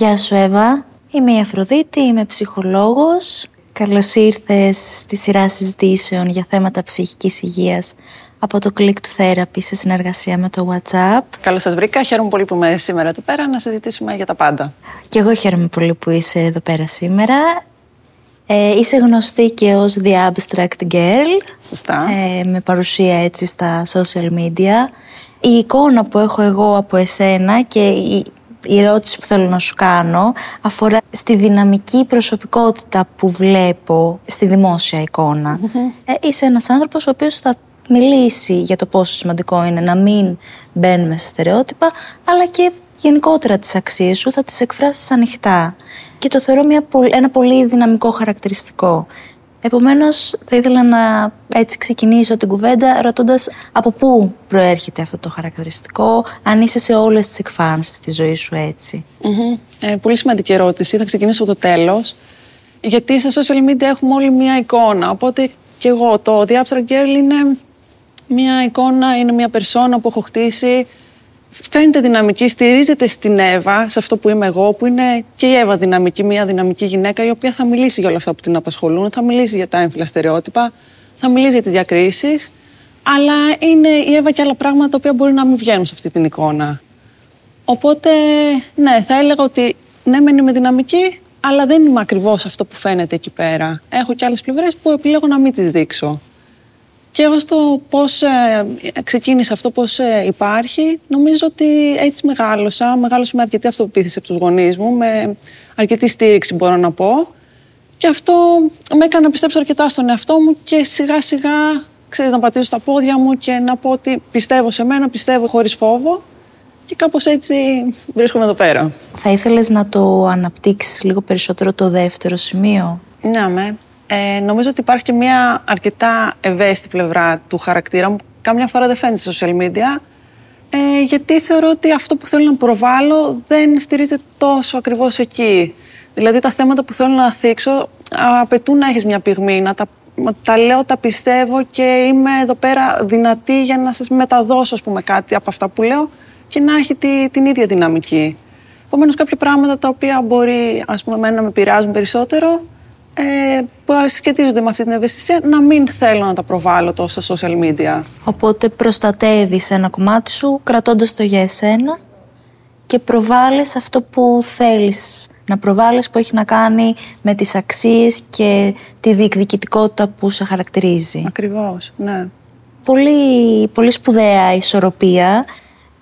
Γεια σου Εύα, είμαι η Αφροδίτη, είμαι ψυχολόγος. Καλώς ήρθες στη σειρά συζητήσεων για θέματα ψυχικής υγείας από το Click to Therapy σε συνεργασία με το WhatsApp. Καλώς σας βρήκα, χαίρομαι πολύ που είμαι σήμερα εδώ πέρα να συζητήσουμε για τα πάντα. Και εγώ χαίρομαι πολύ που είσαι εδώ πέρα σήμερα. Ε, είσαι γνωστή και ως The Abstract Girl. Σωστά. Ε, με παρουσία έτσι στα social media. Η εικόνα που έχω εγώ από εσένα και η, η ερώτηση που θέλω να σου κάνω αφορά στη δυναμική προσωπικότητα που βλέπω στη δημόσια εικόνα. Ε, είσαι ένας άνθρωπος ο οποίος θα μιλήσει για το πόσο σημαντικό είναι να μην μπαίνουμε σε στερεότυπα, αλλά και γενικότερα τις αξίες σου θα τις εκφράσεις ανοιχτά. Και το θεωρώ μια, ένα πολύ δυναμικό χαρακτηριστικό. Επομένως θα ήθελα να έτσι ξεκινήσω την κουβέντα ρωτώντας από πού προέρχεται αυτό το χαρακτηριστικό, αν είσαι σε όλες τις εκφάνσεις της ζωής σου έτσι. Ε, πολύ σημαντική ερώτηση. Θα ξεκινήσω από το τέλος. Γιατί στα social media έχουμε όλη μια εικόνα. Οπότε και εγώ το The Abstract Girl είναι μια εικόνα, είναι μια περσόνα που έχω χτίσει φαίνεται δυναμική, στηρίζεται στην Εύα, σε αυτό που είμαι εγώ, που είναι και η Εύα δυναμική, μια δυναμική γυναίκα, η οποία θα μιλήσει για όλα αυτά που την απασχολούν, θα μιλήσει για τα έμφυλα στερεότυπα, θα μιλήσει για τις διακρίσεις. Αλλά είναι η Εύα και άλλα πράγματα τα οποία μπορεί να μην βγαίνουν σε αυτή την εικόνα. Οπότε, ναι, θα έλεγα ότι ναι, μεν είμαι δυναμική, αλλά δεν είμαι ακριβώς αυτό που φαίνεται εκεί πέρα. Έχω και άλλες πλευρές που επιλέγω να μην τις δείξω. Και εγώ στο πώς ε, ξεκίνησε αυτό, πώς ε, υπάρχει, νομίζω ότι έτσι μεγάλωσα. Μεγάλωσα με αρκετή αυτοπεποίθηση από τους γονείς μου, με αρκετή στήριξη μπορώ να πω. Και αυτό με έκανε να πιστέψω αρκετά στον εαυτό μου και σιγά σιγά, ξέρεις, να πατήσω στα πόδια μου και να πω ότι πιστεύω σε μένα, πιστεύω χωρίς φόβο. Και κάπως έτσι βρίσκομαι εδώ πέρα. Θα ήθελες να το αναπτύξεις λίγο περισσότερο το δεύτερο σημείο; Ναι, με. Ε, νομίζω ότι υπάρχει και μια αρκετά ευαίσθητη πλευρά του χαρακτήρα μου. Κάμια φορά δεν φαίνεται στα social media. Ε, γιατί θεωρώ ότι αυτό που θέλω να προβάλλω δεν στηρίζεται τόσο ακριβώς εκεί. Δηλαδή τα θέματα που θέλω να θίξω απαιτούν να έχεις μια πυγμή, να τα, τα λέω, τα πιστεύω και είμαι εδώ πέρα δυνατή για να σας μεταδώσω ας πούμε, κάτι από αυτά που λέω και να έχει τη, την ίδια δυναμική. Επομένως, κάποια πράγματα τα οποία μπορεί ας πούμε, να με επηρεάζουν περισσότερο ε, που σχετίζονται με αυτή την ευαισθησία να μην θέλω να τα προβάλλω τόσο στα social media. Οπότε προστατεύεις ένα κομμάτι σου κρατώντας το για εσένα και προβάλλεις αυτό που θέλεις να προβάλλεις που έχει να κάνει με τις αξίες και τη διεκδικητικότητα που σε χαρακτηρίζει. Ακριβώς, ναι. Πολύ, πολύ σπουδαία ισορροπία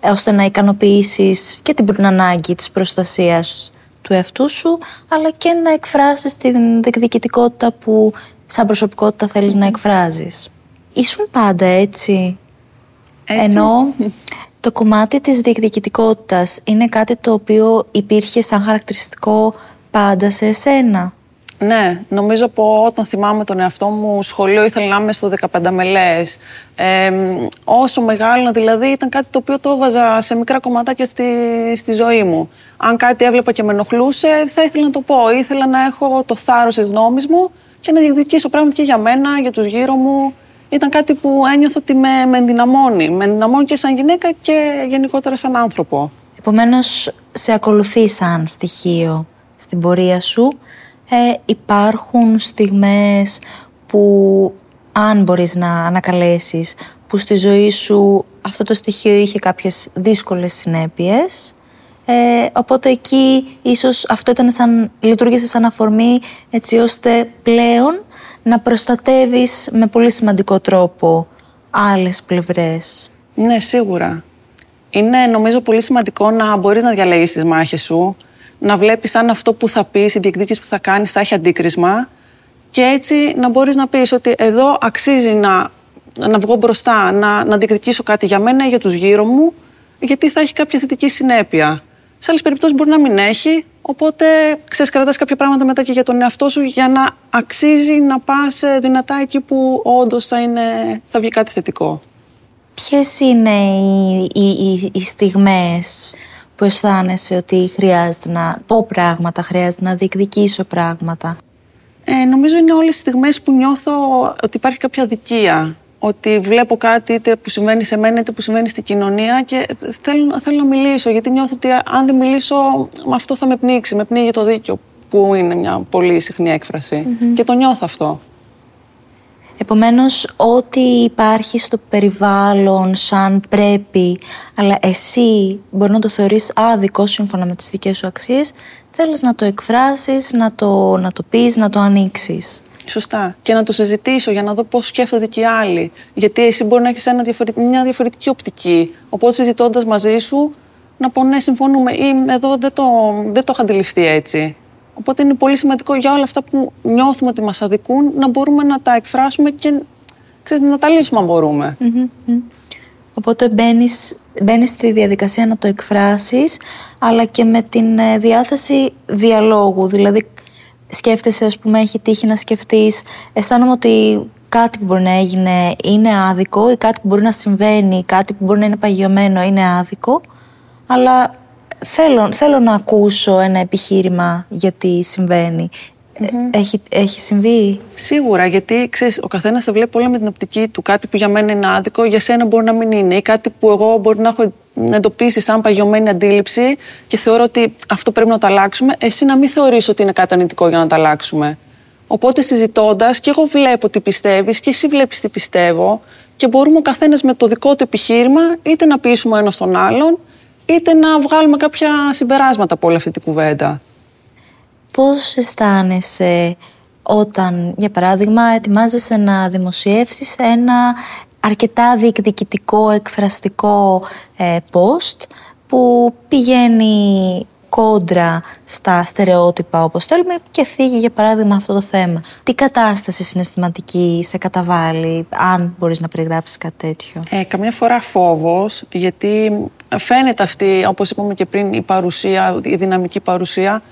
ώστε να ικανοποιήσεις και την ανάγκη της προστασίας του εαυτού σου, αλλά και να εκφράσεις την διεκδικητικότητα που σαν προσωπικότητα θέλεις να εκφράζεις. Ήσουν πάντα έτσι. έτσι. Ενώ το κομμάτι της διεκδικητικότητας είναι κάτι το οποίο υπήρχε σαν χαρακτηριστικό πάντα σε εσένα. Ναι, νομίζω από όταν θυμάμαι τον εαυτό μου σχολείο ήθελα να είμαι στο 15 μελές. Ε, όσο μεγάλο δηλαδή ήταν κάτι το οποίο το έβαζα σε μικρά κομματάκια στη, στη ζωή μου. Αν κάτι έβλεπα και με ενοχλούσε θα ήθελα να το πω. Ήθελα να έχω το θάρρος της γνώμης μου και να διεκδικήσω πράγματα και για μένα, για τους γύρω μου. Ήταν κάτι που ένιωθω ότι με, με ενδυναμώνει. Με ενδυναμώνει και σαν γυναίκα και γενικότερα σαν άνθρωπο. Επομένως, σε ακολουθεί σαν στοιχείο στην πορεία σου ε, υπάρχουν στιγμές που αν μπορείς να ανακαλέσεις που στη ζωή σου αυτό το στοιχείο είχε κάποιες δύσκολες συνέπειες ε, οπότε εκεί ίσως αυτό ήταν σαν, λειτουργήσε σαν αφορμή έτσι ώστε πλέον να προστατεύεις με πολύ σημαντικό τρόπο άλλες πλευρές. Ναι, σίγουρα. Είναι νομίζω πολύ σημαντικό να μπορείς να διαλέγεις τις μάχες σου να βλέπεις αν αυτό που θα πεις, η διεκδίκηση που θα κάνεις θα έχει αντίκρισμα και έτσι να μπορείς να πεις ότι εδώ αξίζει να, να βγω μπροστά, να, να διεκδικήσω κάτι για μένα ή για τους γύρω μου γιατί θα έχει κάποια θετική συνέπεια. Σε άλλες περιπτώσεις μπορεί να μην έχει, οπότε ξέρεις, κρατάς κάποια πράγματα μετά και για τον εαυτό σου για να αξίζει να πας ε, δυνατά εκεί που όντως θα, θα βγει κάτι θετικό. Ποιες είναι οι, οι, οι, οι στιγμές που αισθάνεσαι ότι χρειάζεται να πω πράγματα, χρειάζεται να διεκδικήσω πράγματα; Ε, νομίζω είναι όλες οι στιγμές που νιώθω ότι υπάρχει κάποια δικία. ότι βλέπω κάτι είτε που συμβαίνει σε μένα είτε που συμβαίνει στην κοινωνία και θέλω, θέλω να μιλήσω γιατί νιώθω ότι αν δεν μιλήσω αυτό θα με πνίξει, με πνίγει το δίκιο που είναι μια πολύ συχνή και το νιώθω αυτό. Επομένως, ό,τι υπάρχει στο περιβάλλον σαν πρέπει, αλλά εσύ μπορεί να το θεωρείς άδικο σύμφωνα με τις δικές σου αξίες, θέλεις να το εκφράσεις, να το, να το πεις, να το ανοίξεις. Σωστά. Και να το συζητήσω για να δω πώς σκέφτονται και οι άλλοι. Γιατί εσύ μπορεί να έχεις μια διαφορετική οπτική. Οπότε συζητώντας μαζί σου, να πω ναι, συμφωνούμε ή εδώ δεν το, δεν το είχα αντιληφθεί έτσι. Οπότε είναι πολύ σημαντικό για όλα αυτά που νιώθουμε ότι μας αδικούν να μπορούμε να τα εκφράσουμε και ξέρεις, να τα λύσουμε αν μπορούμε. Οπότε μπαίνεις, μπαίνεις στη διαδικασία να το εκφράσεις, αλλά και με την ε, διάθεση διαλόγου. Δηλαδή σκέφτεσαι, ας πούμε, έχει τύχει να σκεφτείς, αισθάνομαι ότι κάτι που μπορεί να έγινε είναι άδικο ή κάτι που μπορεί να συμβαίνει, κάτι που μπορεί να είναι παγιωμένο είναι άδικο, αλλά θέλω, θέλω να ακούσω ένα επιχείρημα γιατί Έχει, έχει συμβεί; Σίγουρα, γιατί ξέρεις, ο καθένας θα βλέπει όλα με την οπτική του. Κάτι που για μένα είναι άδικο, για σένα μπορεί να μην είναι. Ή κάτι που εγώ μπορεί να έχω εντοπίσει σαν παγιωμένη αντίληψη και θεωρώ ότι αυτό πρέπει να το αλλάξουμε. Εσύ να μην θεωρείς ότι είναι κάτι αρνητικό για να το αλλάξουμε. Οπότε συζητώντας, και εγώ βλέπω τι πιστεύεις και εσύ βλέπεις τι πιστεύω, και μπορούμε ο καθένας με το δικό του επιχείρημα είτε να πείσουμε ένας τον άλλον, είτε να βγάλουμε κάποια συμπεράσματα από όλη αυτή την κουβέντα. Πώς αισθάνεσαι όταν, για παράδειγμα, ετοιμάζεσαι να δημοσιεύσεις ένα αρκετά διεκδικητικό, εκφραστικό ε, post που πηγαίνει κόντρα στα στερεότυπα όπως θέλουμε και φύγει για παράδειγμα αυτό το θέμα. Τι κατάσταση συναισθηματική σε καταβάλει, αν μπορείς να περιγράψεις κάτι τέτοιο; Ε, καμιά φορά φόβος, γιατί φαίνεται αυτή, όπως είπαμε και πριν, η παρουσία, η δυναμική παρουσία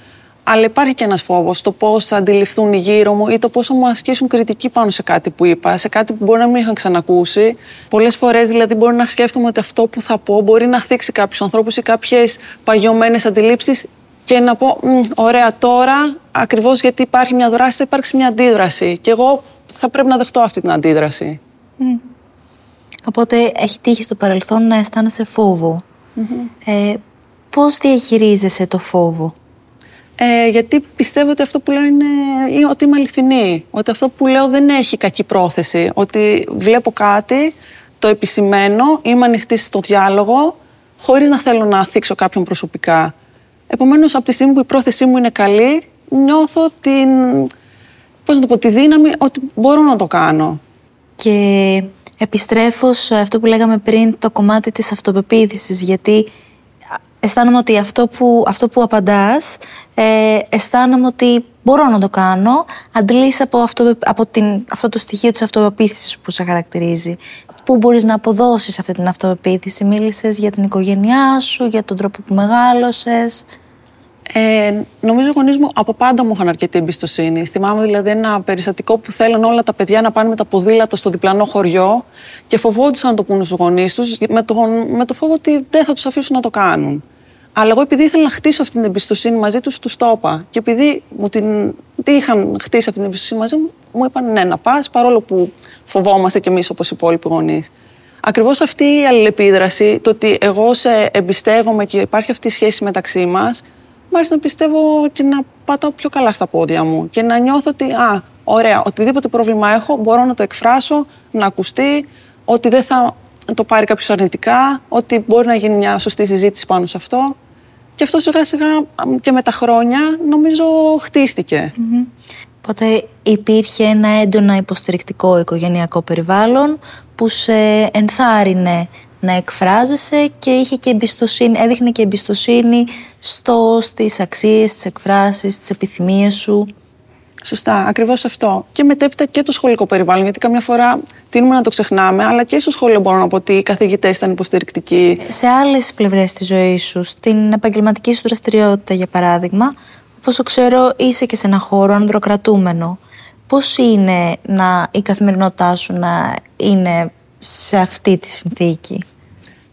αλλά υπάρχει και ένας φόβος το πώς θα αντιληφθούν οι γύρω μου ή το πώς θα μου ασκήσουν κριτική πάνω σε κάτι που είπα, σε κάτι που μπορεί να μην είχαν ξανακούσει. Πολλές φορές δηλαδή μπορεί να σκέφτομαι ότι αυτό που θα πω μπορεί να θίξει κάποιους ανθρώπους ή κάποιες παγιωμένες αντιλήψεις και να πω, ωραία, τώρα ακριβώς γιατί υπάρχει μια δράση θα υπάρξει μια αντίδραση. Και εγώ θα πρέπει να δεχτώ αυτή την αντίδραση. Οπότε έχει τύχει στο παρελθόν να αισθάνεσαι φόβο. Ε, πώς διαχειρίζεσαι το φόβο; Ε, γιατί πιστεύω ότι αυτό που λέω είναι, ότι είμαι αληθινή. Ότι αυτό που λέω δεν έχει κακή πρόθεση. Ότι βλέπω κάτι, το επισημαίνω, είμαι ανοιχτή στο διάλογο, χωρίς να θέλω να θίξω κάποιον προσωπικά. Επομένως, από τη στιγμή που η πρόθεσή μου είναι καλή, νιώθω την, πώς να το πω, τη δύναμη ότι μπορώ να το κάνω. Και επιστρέφω σε αυτό που λέγαμε πριν, το κομμάτι της αυτοπεποίθησης, γιατί αισθάνομαι ότι αυτό που, αυτό που απαντάς, ε, αισθάνομαι ότι μπορώ να το κάνω, αντλείς από, αυτό, από την, αυτό το στοιχείο της αυτοπεποίθησης που σε χαρακτηρίζει. Πού μπορείς να αποδώσεις αυτή την αυτοπεποίθηση, μίλησες για την οικογένειά σου, για τον τρόπο που μεγάλωσες. Ε, νομίζω οι γονείς μου από πάντα μου είχαν αρκετή εμπιστοσύνη. Θυμάμαι δηλαδή ένα περιστατικό που θέλουν όλα τα παιδιά να πάνε με τα ποδήλατα στο διπλανό χωριό και φοβόντουσαν να το πούνε στους γονείς τους με, το, με το φόβο ότι δεν θα τους αφήσουν να το κάνουν. Αλλά εγώ επειδή ήθελα να χτίσω αυτή την εμπιστοσύνη μαζί τους, τους το είπα. Και επειδή μου την, τι είχαν χτίσει αυτή την εμπιστοσύνη μαζί μου, μου είπαν ναι, να πας, παρόλο που φοβόμαστε κι εμείς όπως οι υπόλοιποι γονείς. Ακριβώς αυτή η αλληλεπίδραση, το ότι εγώ σε εμπιστεύομαι και υπάρχει αυτή η σχέση μεταξύ μας, μου άρεσε να πιστεύω και να πατάω πιο καλά στα πόδια μου και να νιώθω ότι, α, ωραία, οτιδήποτε πρόβλημα έχω μπορώ να το εκφράσω, να ακουστεί, ότι δεν θα το πάρει κάποιος αρνητικά, ότι μπορεί να γίνει μια σωστή συζήτηση πάνω σε αυτό. Και αυτό σιγά σιγά και με τα χρόνια νομίζω χτίστηκε. Οπότε υπήρχε ένα έντονα υποστηρικτικό οικογενειακό περιβάλλον που σε ενθάρρυνε να εκφράζεσαι και είχε και εμπιστοσύνη, έδειχνε και εμπιστοσύνη στο, στις αξίες, στις εκφράσεις, στις επιθυμίες σου. Σωστά, ακριβώς αυτό. Και μετέπειτα και το σχολικό περιβάλλον, γιατί καμιά φορά τείνουμε να το ξεχνάμε, αλλά και στο σχολείο μπορώ να πω ότι οι καθηγητές ήταν υποστηρικτικοί. Σε άλλες πλευρές της ζωής σου, στην επαγγελματική σου δραστηριότητα, για παράδειγμα, όπω ξέρω, είσαι και σε ένα χώρο ανδροκρατούμενο. Πώς είναι να, η καθημερινότητά σου να είναι σε αυτή τη συνθήκη.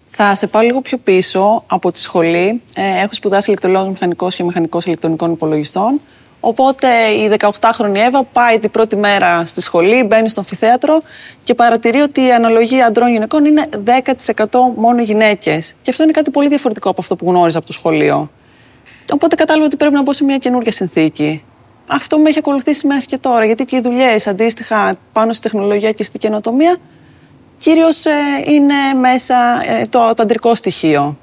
Θα σε πάω λίγο πιο πίσω από τη σχολή. Ε, έχω σπουδάσει ηλεκτρολόγος μηχανικός και μηχανικός ηλεκτρονικών υπολογιστών. Οπότε η 18χρονη Εύα πάει την πρώτη μέρα στη σχολή, μπαίνει στο αμφιθέατρο και παρατηρεί ότι η αναλογία αντρών γυναικών είναι 10% μόνο γυναίκες. Και αυτό είναι κάτι πολύ διαφορετικό από αυτό που γνώριζα από το σχολείο. Οπότε κατάλαβα ότι πρέπει να μπω σε μια καινούργια συνθήκη. Αυτό με έχει ακολουθήσει μέχρι και τώρα, γιατί και οι δουλειές αντίστοιχα πάνω στη τεχνολογία και στη καινοτομία κυρίω ε, είναι μέσα ε, το, το αντρικό στοιχείο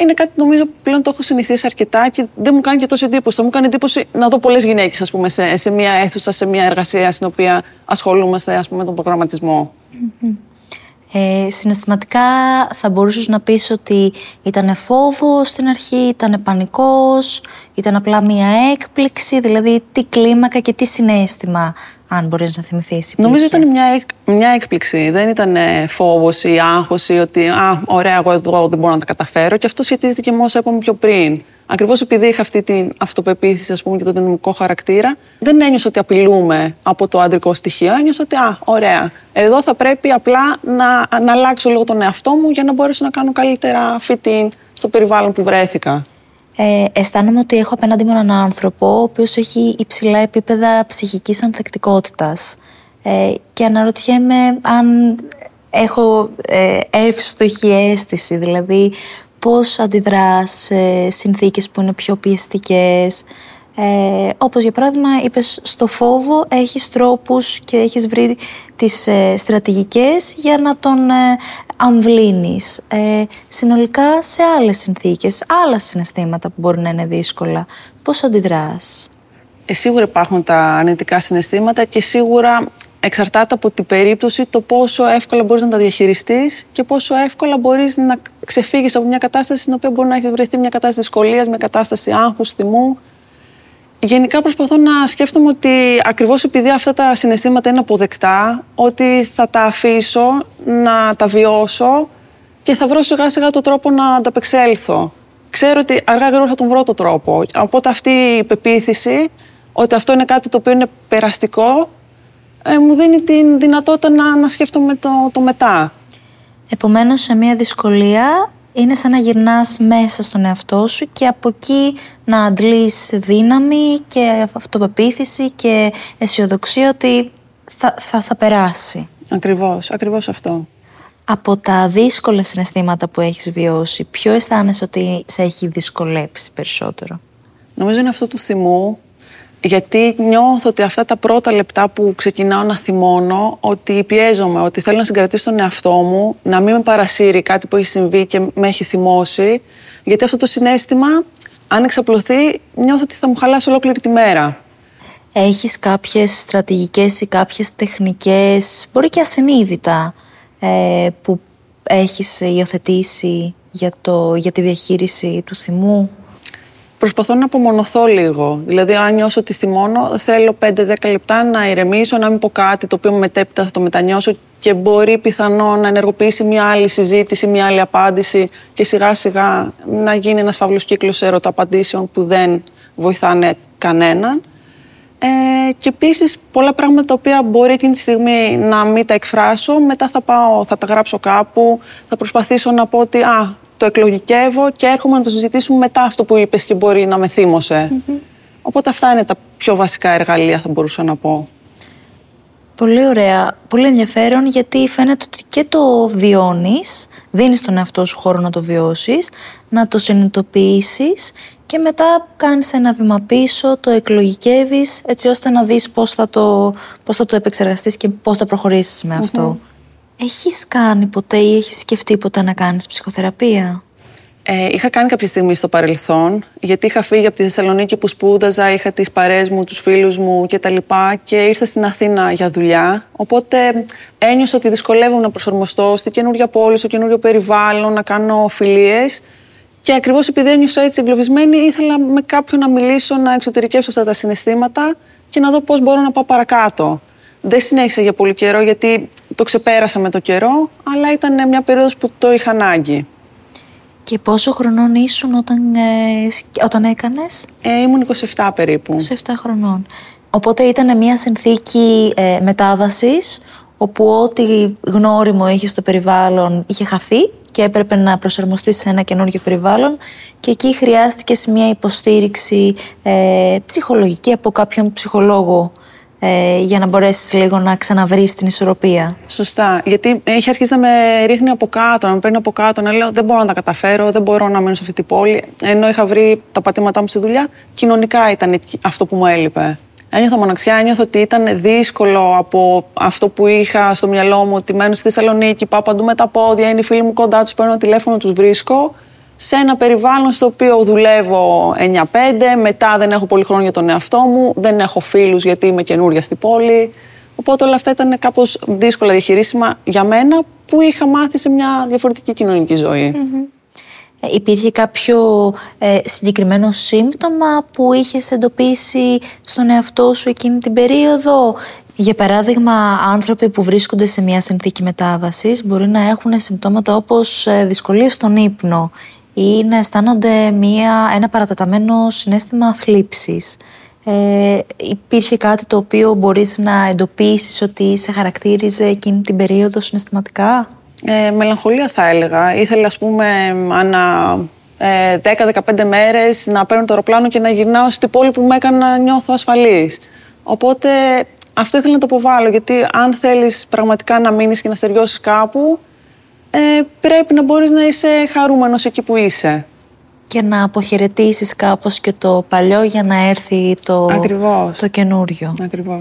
είναι κάτι νομίζω που πλέον το έχω συνηθίσει αρκετά και δεν μου κάνει και τόσο εντύπωση. Θα μου κάνει εντύπωση να δω πολλές γυναίκες, σε, σε μια αίθουσα, σε μια εργασία στην οποία ασχολούμαστε ας πούμε, με τον προγραμματισμό. Ε, συναισθηματικά θα μπορούσες να πεις ότι ήταν φόβο στην αρχή, ήταν πανικός, ήταν απλά μια έκπληξη, δηλαδή τι κλίμακα και τι συνέστημα αν μπορείς να θυμηθείς. Νομίζω ήταν μια, μια έκπληξη. Δεν ήταν ε, φόβος ή άγχος ή ότι «Α, ωραία, εγώ εδώ δεν μπορώ να τα καταφέρω». Και αυτό σχετίζεται και με όσα είπαμε πιο πριν. Ακριβώς επειδή είχα αυτή την αυτοπεποίθηση ας πούμε, και τον δυναμικό χαρακτήρα, δεν ένιωσα ότι απειλούμε από το άντρικο στοιχείο. Ένιωσα ότι, α, ωραία, εδώ θα πρέπει απλά να, να αλλάξω λίγο τον εαυτό μου για να μπορέσω να κάνω καλύτερα fit στο περιβάλλον που βρέθηκα ε, αισθάνομαι ότι έχω απέναντι μου έναν άνθρωπο ο οποίος έχει υψηλά επίπεδα ψυχικής ανθεκτικότητας. Ε, και αναρωτιέμαι αν έχω ε, εύστοχη αίσθηση, δηλαδή πώς αντιδράς σε συνθήκες που είναι πιο πιεστικές, ε, όπως για παράδειγμα είπες στο φόβο έχεις τρόπους και έχεις βρει τις ε, στρατηγικές για να τον ε, αμβλύνεις. Ε, συνολικά σε άλλες συνθήκες, άλλα συναισθήματα που μπορεί να είναι δύσκολα. Πώς αντιδράς; Ε, σίγουρα υπάρχουν τα αρνητικά συναισθήματα και σίγουρα εξαρτάται από την περίπτωση το πόσο εύκολα μπορείς να τα διαχειριστείς και πόσο εύκολα μπορείς να ξεφύγεις από μια κατάσταση στην οποία μπορεί να έχεις βρεθεί μια κατάσταση δυσκολίας, μια κατάσταση άγχους, θυμού Γενικά προσπαθώ να σκέφτομαι ότι ακριβώς επειδή αυτά τα συναισθήματα είναι αποδεκτά, ότι θα τα αφήσω να τα βιώσω και θα βρω σιγά σιγά τον τρόπο να ανταπεξέλθω. Ξέρω ότι αργά γρήγορα θα τον βρω τον τρόπο. Οπότε αυτή η πεποίθηση ότι αυτό είναι κάτι το οποίο είναι περαστικό ε, μου δίνει την δυνατότητα να, να σκέφτομαι το, το μετά. Επομένως σε μια δυσκολία είναι σαν να γυρνάς μέσα στον εαυτό σου και από εκεί να αντλείς δύναμη και αυτοπεποίθηση και αισιοδοξία ότι θα, θα, θα περάσει. Ακριβώς, ακριβώς αυτό. Από τα δύσκολα συναισθήματα που έχεις βιώσει, ποιο αισθάνεσαι ότι σε έχει δυσκολέψει περισσότερο; Νομίζω είναι αυτό του θυμού γιατί νιώθω ότι αυτά τα πρώτα λεπτά που ξεκινάω να θυμώνω, ότι πιέζομαι, ότι θέλω να συγκρατήσω τον εαυτό μου, να μην με παρασύρει κάτι που έχει συμβεί και με έχει θυμώσει. Γιατί αυτό το συνέστημα, αν εξαπλωθεί, νιώθω ότι θα μου χαλάσει ολόκληρη τη μέρα. Έχεις κάποιες στρατηγικές ή κάποιες τεχνικές, μπορεί και ασυνείδητα, ε, που έχεις υιοθετήσει για, το, για τη διαχείριση του θυμού; Προσπαθώ να απομονωθώ λίγο. Δηλαδή, αν νιώσω ότι θυμώνω, θέλω 5-10 λεπτά να ηρεμήσω, να μην πω κάτι το οποίο μετέπειτα θα το μετανιώσω και μπορεί πιθανό να ενεργοποιήσει μια άλλη συζήτηση, μια άλλη απάντηση και σιγά σιγά να γίνει ένας φαύλος κύκλος ερωταπαντήσεων που δεν βοηθάνε κανέναν. Ε, και επίσης πολλά πράγματα τα οποία μπορεί εκείνη τη στιγμή να μην τα εκφράσω, μετά θα πάω, θα τα γράψω κάπου, θα προσπαθήσω να πω ότι α, το εκλογικεύω και έρχομαι να το συζητήσουμε μετά αυτό που είπες και μπορεί να με θυμωσε Οπότε αυτά είναι τα πιο βασικά εργαλεία θα μπορούσα να πω. Πολύ ωραία. Πολύ ενδιαφέρον γιατί φαίνεται ότι και το βιώνεις, δίνεις τον εαυτό σου χώρο να το βιώσεις, να το συνειδητοποιήσεις και μετά κάνεις ένα βήμα πίσω, το εκλογικεύεις έτσι ώστε να δεις πώς θα το, πώς θα το επεξεργαστείς και πώς θα προχωρήσεις με αυτό. Έχεις κάνει ποτέ ή έχεις σκεφτεί ποτέ να κάνεις ψυχοθεραπεία; Ε, είχα κάνει κάποια στιγμή στο παρελθόν, γιατί είχα φύγει από τη Θεσσαλονίκη που σπούδαζα, είχα τις παρέες μου, τους φίλους μου και τα λοιπά και ήρθα στην Αθήνα για δουλειά. Οπότε ένιωσα ότι δυσκολεύομαι να προσαρμοστώ στη καινούργια πόλη, στο καινούριο περιβάλλον, να κάνω φιλίες. Και ακριβώς επειδή ένιωσα έτσι εγκλωβισμένη, ήθελα με κάποιον να μιλήσω, να εξωτερικεύσω αυτά τα συναισθήματα και να δω πώς μπορώ να πάω παρακάτω. Δεν συνέχισα για πολύ καιρό γιατί το ξεπέρασα με το καιρό, αλλά ήταν μια περίοδος που το είχα ανάγκη. Και πόσο χρονών ήσουν όταν, ε, όταν έκανες; Ε, ήμουν 27 περίπου. 27 χρονών. Οπότε ήταν μια συνθήκη ε, μετάβασης όπου ό,τι γνώριμο είχες στο περιβάλλον είχε χαθεί και έπρεπε να προσαρμοστείς σε ένα καινούργιο περιβάλλον και εκεί χρειάστηκες μια υποστήριξη ε, ψυχολογική από κάποιον ψυχολόγο ε, για να μπορέσεις λίγο να ξαναβρεις την ισορροπία. Σωστά, γιατί είχε αρχίσει να με ρίχνει από κάτω, να με παίρνει από κάτω, να λέω δεν μπορώ να τα καταφέρω, δεν μπορώ να μείνω σε αυτή την πόλη. Ενώ είχα βρει τα πατήματά μου στη δουλειά, κοινωνικά ήταν αυτό που μου έλειπε. Ένιωθα μοναξιά, ένιωθα ότι ήταν δύσκολο από αυτό που είχα στο μυαλό μου, ότι μένω στη Θεσσαλονίκη, πάω παντού με τα πόδια, είναι οι φίλοι μου κοντά τους, παίρνω τηλέφωνο, τους βρίσκω. Σε ένα περιβάλλον στο οποίο δουλεύω 9-5, μετά δεν έχω πολύ χρόνο για τον εαυτό μου, δεν έχω φίλους γιατί είμαι καινούρια στην πόλη. Οπότε όλα αυτά ήταν κάπως δύσκολα διαχειρίσιμα για μένα που είχα μάθει σε μια διαφορετική κοινωνική ε, υπήρχε κάποιο ε, συγκεκριμένο σύμπτωμα που είχες εντοπίσει στον εαυτό σου εκείνη την περίοδο; Για παράδειγμα, άνθρωποι που βρίσκονται σε μια συνθήκη μετάβασης μπορεί να έχουν συμπτώματα όπως ε, δυσκολίες στον ύπνο ή να αισθάνονται μια, ένα παραταταμένο συνέστημα θλίψης. Ε, υπήρχε κάτι το οποίο μπορείς να εντοπίσεις ότι σε χαρακτήριζε εκείνη την περίοδο συναισθηματικά; Ε, μελαγχολία θα έλεγα. Ήθελα, ας πούμε, ανά ε, 10-15 μέρες να παίρνω το αεροπλάνο και να γυρνάω στην πόλη που με έκανε να νιώθω ασφαλής. Οπότε αυτό ήθελα να το αποβάλω, γιατί αν θέλεις πραγματικά να μείνεις και να στεριώσεις κάπου, ε, πρέπει να μπορείς να είσαι χαρούμενος εκεί που είσαι και να αποχαιρετήσεις κάπως και το παλιό για να έρθει το, το καινούριο. Ακριβώς.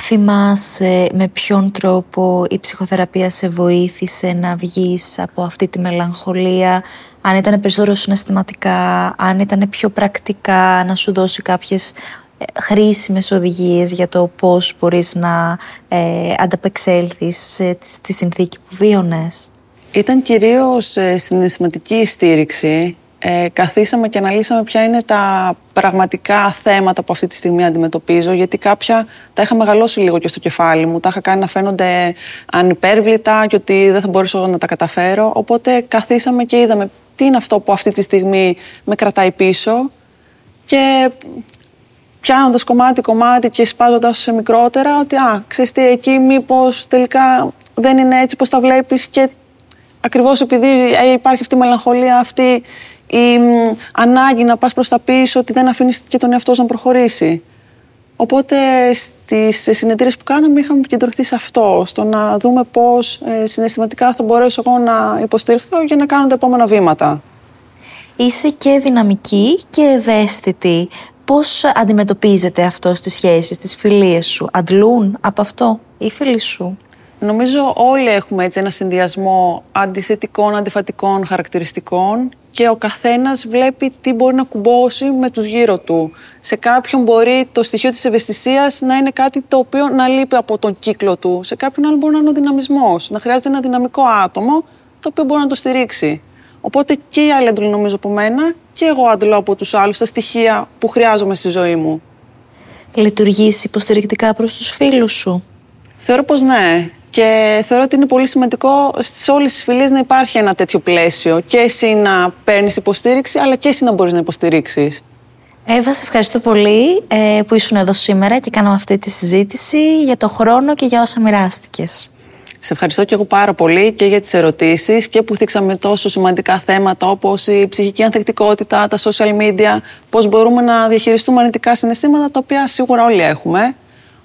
Θυμάσαι με ποιον τρόπο η ψυχοθεραπεία σε βοήθησε να βγεις από αυτή τη μελαγχολία, αν ήταν περισσότερο συναισθηματικά, αν ήταν πιο πρακτικά, να σου δώσει κάποιες ε, χρήσιμες οδηγίες για το πώς μπορείς να ε, ανταπεξέλθεις στη συνθήκη που βίωνες; Ήταν κυρίως ε, συναισθηματική στήριξη. Ε, καθίσαμε και αναλύσαμε ποια είναι τα πραγματικά θέματα που αυτή τη στιγμή αντιμετωπίζω, γιατί κάποια τα είχα μεγαλώσει λίγο και στο κεφάλι μου, τα είχα κάνει να φαίνονται ανυπέρβλητα και ότι δεν θα μπορούσα να τα καταφέρω. Οπότε καθίσαμε και είδαμε τι είναι αυτό που αυτή τη στιγμή με κρατάει πίσω. Και πιάνοντας κομμάτι-κομμάτι και σπάζοντα σε μικρότερα, ότι α, ξέρεις τι, εκεί μήπως τελικά δεν είναι έτσι πώ τα βλέπεις και ακριβώς επειδή ε, υπάρχει αυτή η μελαγχολία, αυτή η ανάγκη να πας προς τα πίσω, ότι δεν αφήνεις και τον εαυτό σου να προχωρήσει. Οπότε στις συνεδρίες που κάναμε είχαμε επικεντρωθεί σε αυτό, στο να δούμε πώς ε, συναισθηματικά θα μπορέσω εγώ να υποστηριχθώ για να κάνω τα επόμενα βήματα. Είσαι και δυναμική και ευαίσθητη. Πώς αντιμετωπίζεται αυτό στις σχέσεις, στις φιλίες σου; Αντλούν από αυτό οι φίλοι σου; Νομίζω όλοι έχουμε έτσι ένα συνδυασμό αντιθετικών, αντιφατικών χαρακτηριστικών και ο καθένας βλέπει τι μπορεί να κουμπώσει με τους γύρω του. Σε κάποιον μπορεί το στοιχείο της ευαισθησίας να είναι κάτι το οποίο να λείπει από τον κύκλο του. Σε κάποιον άλλο μπορεί να είναι ο δυναμισμός, να χρειάζεται ένα δυναμικό άτομο το οποίο μπορεί να το στηρίξει. Οπότε και οι άλλοι αντλούν νομίζω από μένα και εγώ αντλώ από τους άλλους τα στοιχεία που χρειάζομαι στη ζωή μου. Λειτουργείς υποστηρικτικά προς τους φίλους σου; Θεωρώ πως ναι. Και θεωρώ ότι είναι πολύ σημαντικό σε όλες τις φιλίε να υπάρχει ένα τέτοιο πλαίσιο. Και εσύ να παίρνεις υποστήριξη, αλλά και εσύ να μπορείς να υποστηρίξεις. Εύα, σε ευχαριστώ πολύ ε, που ήσουν εδώ σήμερα και κάναμε αυτή τη συζήτηση για το χρόνο και για όσα μοιράστηκες. Σε ευχαριστώ και εγώ πάρα πολύ και για τις ερωτήσεις και που θίξαμε τόσο σημαντικά θέματα όπως η ψυχική ανθεκτικότητα, τα social media, πώς μπορούμε να διαχειριστούμε αρνητικά συναισθήματα τα οποία σίγουρα όλοι έχουμε.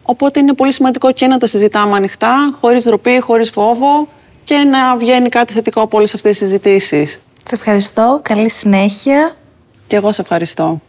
Οπότε είναι πολύ σημαντικό και να τα συζητάμε ανοιχτά, χωρίς ντροπή, χωρίς φόβο και να βγαίνει κάτι θετικό από όλες αυτές τις συζητήσεις. Σε ευχαριστώ. Καλή συνέχεια. Και εγώ σε ευχαριστώ.